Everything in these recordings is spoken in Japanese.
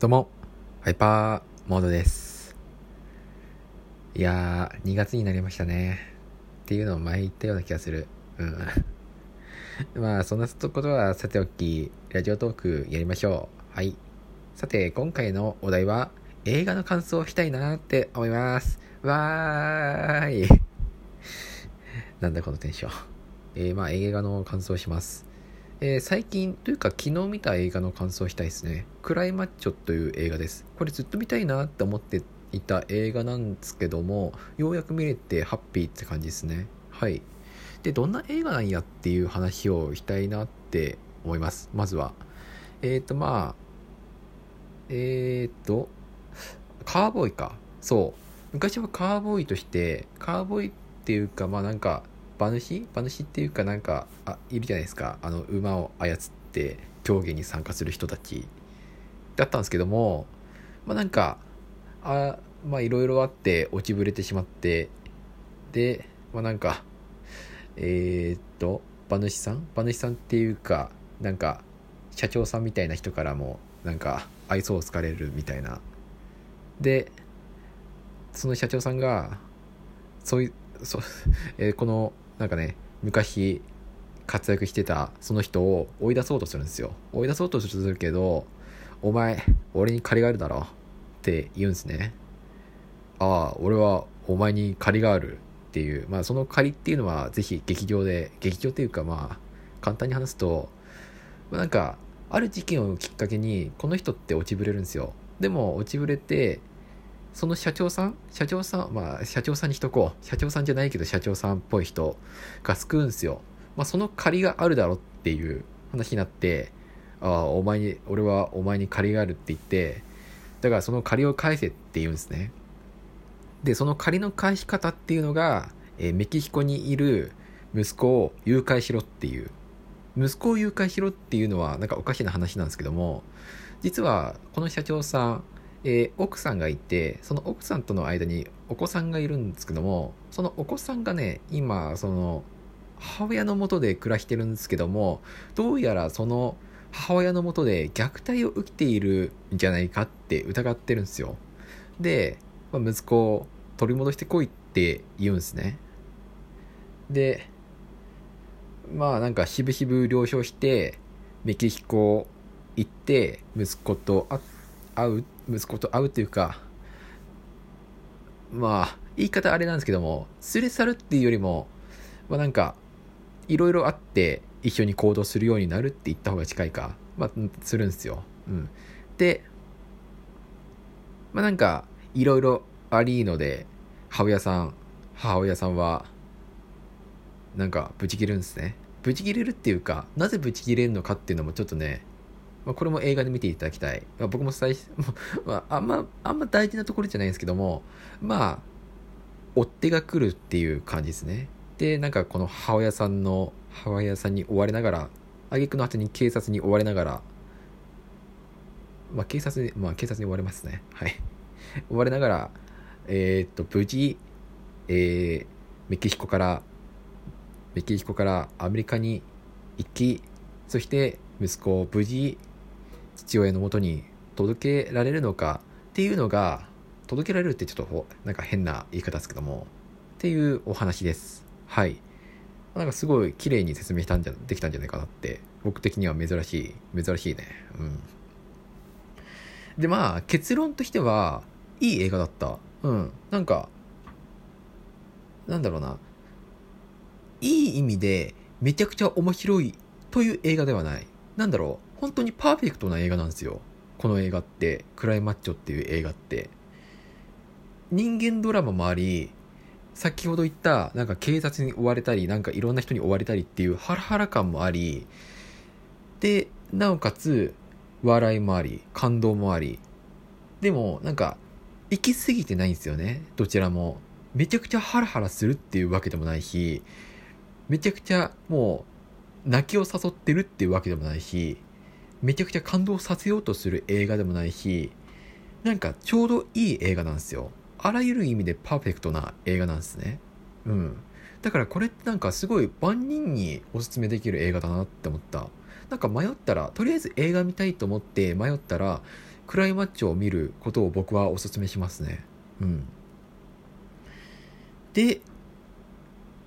どうも、ハイパーモードです。いやー、2月になりましたね。っていうのを前言ったような気がする。うん。まあ、そんなことはさておき、ラジオトークやりましょう。はい。さて、今回のお題は、映画の感想をしたいなーって思います。わーい。なんだこのテンション。えー、まあ、映画の感想をします。えー最近というか昨日見た映画の感想をしたいですね。クライマッチョという映画です。これずっと見たいなって思っていた映画なんですけども、ようやく見れてハッピーって感じですね。はい。で、どんな映画なんやっていう話をしたいなって思います。まずは。えっ、ー、と、まあ、えっ、ー、と、カーボーイか。そう。昔はカーボーイとして、カーボーイっていうか、まあなんか、馬主？馬主っていうかなんかあいるじゃないですか。あの馬を操って競技に参加する人たち。だったんですけどもまあなんかあまあいろいろあって落ちぶれてしまってでまあなんかえー、っと馬主さん？馬主さんっていうかなんか社長さんみたいな人からもなんか愛想を好かれるみたいな。でその社長さんがそういうそ、えーこのなんかね昔活躍してたその人を追い出そうとするんですよ。追い出そうとするけどお前俺に借りがあるだろって言うんですね。ああ俺はお前に借りがあるっていう。まあその借りっていうのはぜひ劇場で劇場っていうかまあ簡単に話すとまあなんかある事件をきっかけにこの人って落ちぶれるんですよ。でも落ちぶれてその社長さん？社長さんまあ社長さんにしとこう。社長さんじゃないけど社長さんっぽい人が救うんすよ。まあその借りがあるだろっていう話になってああお前に俺はお前に借りがあるって言ってだからその借りを返せって言うんですね。でその借りの返し方っていうのが、えーメキシコにいる息子を誘拐しろっていう。息子を誘拐しろっていうのはなんかおかしな話なんですけども実はこの社長さんえー奥さんがいてその奥さんとの間にお子さんがいるんですけどもそのお子さんがね今その母親のもとで暮らしてるんですけどもどうやらその母親のもとで虐待を受けているんじゃないかって疑ってるんですよ。で、まあ息子を取り戻してこいって言うんですね。でまあなんかしぶしぶ了承してメキシコ行って息子と会会う息子と会うっていうかまあ言い方あれなんですけども連れ去るっていうよりもまあなんかいろいろあって一緒に行動するようになるって言った方が近いかまあするんですよ。うん。でまあなんかいろいろありので母親さん母親さんはなんかブチ切れるんですね。ブチ切れるっていうかなぜブチ切れるのかっていうのもちょっとねまあ、これも映画で見ていただきたい。まあ、僕も最初、まあ、あんま、あんま大事なところじゃないんですけども、まあ、追っ手が来るっていう感じですね。で、なんかこの母親さんの、母親さんに追われながら、挙句の果てに警察に追われながら、まあ警察に、まあ警察に追われますね。はい。追われながら、えーっと、無事、えー、メキシコから、メキシコからアメリカに行き、そして息子を無事父親のもとに届けられるのかっていうのが届けられるってちょっとなんか変な言い方ですけどもっていうお話です。はい。なんかすごい綺麗に説明したんじゃできたんじゃないかなって僕的には珍しい珍しいね。うん。でまあ結論としてはいい映画だった。うん。なんかなんだろうな。いい意味でめちゃくちゃ面白いという映画ではない。なんだろう。本当にパーフェクトな映画なんですよ。この映画って。クライマッチョっていう映画って。人間ドラマもあり先ほど言ったなんか警察に追われたりなんかいろんな人に追われたりっていうハラハラ感もありでなおかつ笑いもあり感動もあり。でもなんか行き過ぎてないんですよね。どちらも。めちゃくちゃハラハラするっていうわけでもないしめちゃくちゃもう泣きを誘ってるっていうわけでもないしめちゃくちゃ感動させようとする映画でもないしなんかちょうどいい映画なんですよ。あらゆる意味でパーフェクトな映画なんですね。うん。だからこれってなんかすごい万人におすすめできる映画だなって思った。なんか迷ったらとりあえず映画見たいと思って迷ったらクライマッチョを見ることを僕はお勧めしますね。うん。で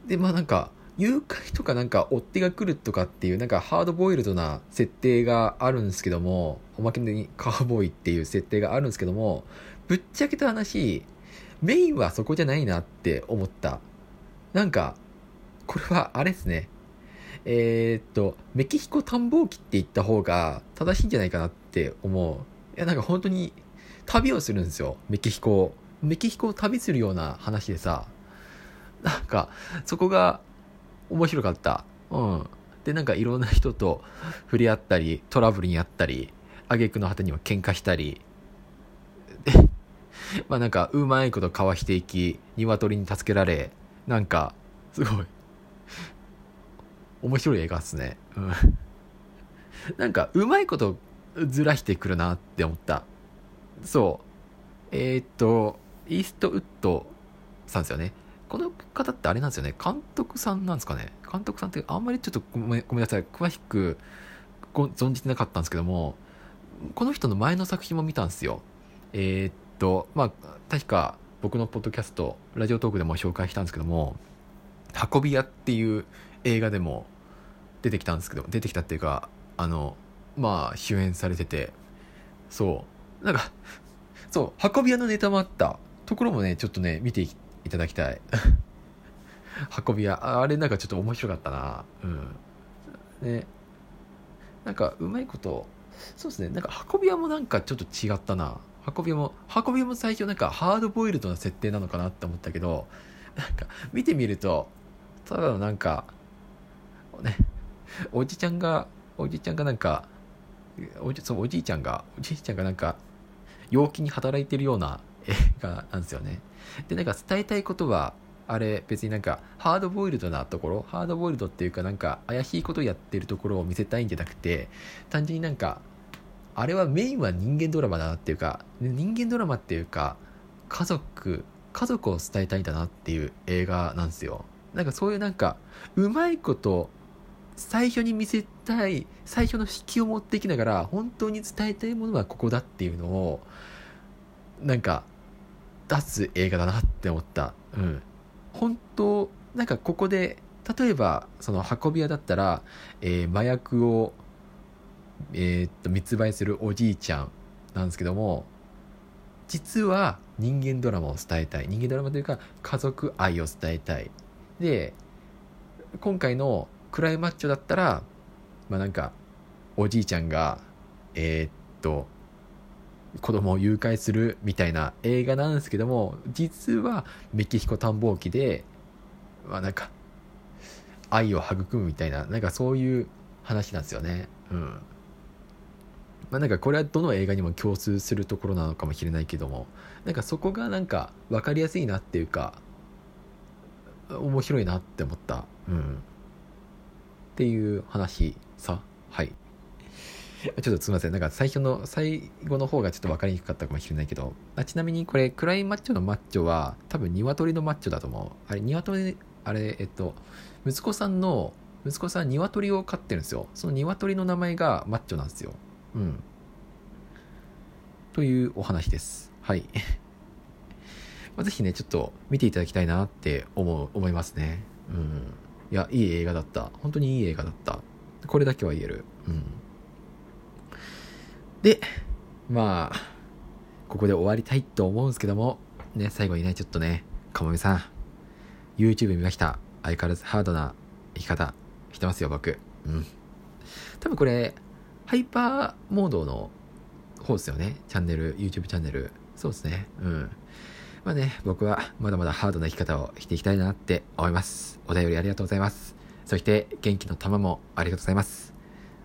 でまあなんか誘拐とかなんか追っ手が来るとかっていうなんかハードボイルドな設定があるんですけどもおまけにカーボーイっていう設定があるんですけどもぶっちゃけた話メインはそこじゃないなって思った。なんかこれはあれですね。えー、っとメキシコ探訪機って言った方が正しいんじゃないかなって思う。いやなんか本当に旅をするんですよ。メキシコメキシコを旅するような話でさ。なんかそこが面白かった。うん。で、なんかいろんな人と触れ合ったり、トラブルにあったり、挙句の果てには喧嘩したり、で、まあなんかうまいことかわしていき、鶏に助けられ、なんか、すごい、面白い映画っすね。うん。なんかうまいことずらしてくるなって思った。そう。えー、っと、イーストウッドさんですよね。この方ってあれなんですよね、監督さんなんですかね。監督さんってあんまりちょっとごめんなさい、詳しく存じてなかったんですけども、この人の前の作品も見たんですよ。えー、っと、まあ、確か僕のポッドキャスト、ラジオトークでも紹介したんですけども、運び屋っていう映画でも出てきたんですけど、出てきたっていうか、あの、まあ、主演されてて、そう、なんか、そう、運び屋のネタもあったところもね、ちょっとね、見ていきいただきたい。運び屋。あれなんかちょっと面白かったな。うん。ね。なんかうまいことそうですね。なんか運び屋もなんかちょっと違ったな。運び屋も運び屋も最初なんかハードボイルドな設定なのかなって思ったけどなんか見てみるとただのなんかね。おじちゃんがおじちゃんがなんかおじそうおじいちゃんがおじいちゃんがなんか陽気に働いてるような映画なんですよねで、なんか伝えたいことは、あれ別になんかハードボイルドなところ、ハードボイルドっていうかなんか怪しいことやってるところを見せたいんじゃなくて、単純になんか、あれはメインは人間ドラマだなっていうか、人間ドラマっていうか、家族、家族を伝えたいんだなっていう映画なんですよ。なんかそういうなんか、うまいこと、最初に見せたい、最初の引きを持ってきながら、本当に伝えたいものはここだっていうのを、なんか、出す映画だなって思った。うん。本当、なんかここで、例えば、その運び屋だったら、えー、麻薬を、えー、っと、密売するおじいちゃんなんですけども、実は人間ドラマを伝えたい。人間ドラマというか、家族愛を伝えたい。で、今回のクライマッチョだったら、まあなんか、おじいちゃんが、えー、っと、子供を誘拐するみたいな映画なんですけども、実はメキシコ探訪機で、まあなんか、愛を育むみたいな、なんかそういう話なんですよね。うん。まあなんかこれはどの映画にも共通するところなのかもしれないけども、なんかそこがなんか分かりやすいなっていうか、面白いなって思った。うん。っていう話さ。はい。ちょっとすみません。なんか最初の、最後の方がちょっと分かりにくかったかもしれないけど、あちなみにこれ、クライマッチョのマッチョは、多分鶏のマッチョだと思う。あれ、鶏、あれ、えっと、息子さんの、息子さん鶏を飼ってるんですよ。その鶏の名前がマッチョなんですよ。うん。というお話です。はい。まあ、ぜひね、ちょっと見ていただきたいなって思う、思いますね。うん。いや、いい映画だった。本当にいい映画だった。これだけは言える。うん。で、まあ、ここで終わりたいと思うんですけども、ね、最後にね、ちょっとね、かもめさん、YouTube 見ました。相変わらずハードな生き方してますよ、僕。うん。多分これ、ハイパーモードの方ですよね。チャンネル、YouTube チャンネル。そうですね。うん。まあね、僕はまだまだハードな生き方をしていきたいなって思います。お便りありがとうございます。そして元気の玉もありがとうございます。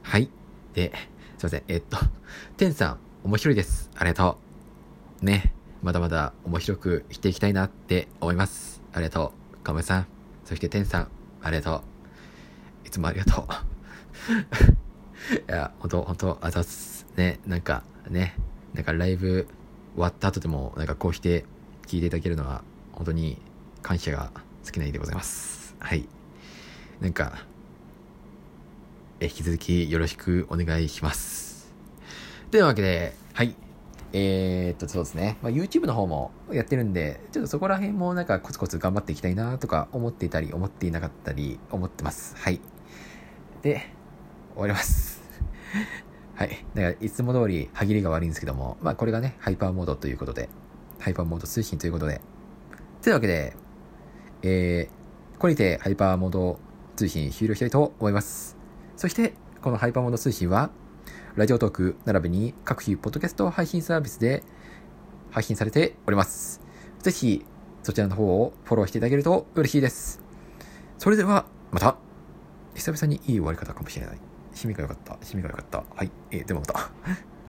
はい。で、すいません。えっと、てんさん、面白いです。ありがとう。ね。まだまだ面白くしていきたいなって思います。ありがとう。かもさん。そしててんさん、ありがとう。いつもありがとう。いや、ほんと、ほんと、あざす。ね、なんか、ね、なんかライブ終わった後でも、なんかこうして聞いていただけるのは、本当に感謝が尽きないでございます。はい。なんか、え引き続きよろしくお願いします。というわけで、はい。えー、っと、そうですね。まあ、YouTube の方もやってるんで、ちょっとそこら辺もなんかコツコツ頑張っていきたいなとか思っていたり、思っていなかったり、思ってます。はい。で、終わります。はい。だから、いつも通り歯切りが悪いんですけども、まあ、これがね、ハイパーモードということで、ハイパーモード通信ということで、というわけで、えー、これにてハイパーモード通信終了したいと思います。そして、このハイパーモード通信は、ラジオトーク並びに各種ポッドキャスト配信サービスで配信されております。ぜひ、そちらの方をフォローしていただけると嬉しいです。それでは、また、久々にいい終わり方かもしれない。趣味が良かった。趣味が良かった。はい。えー、でもまた。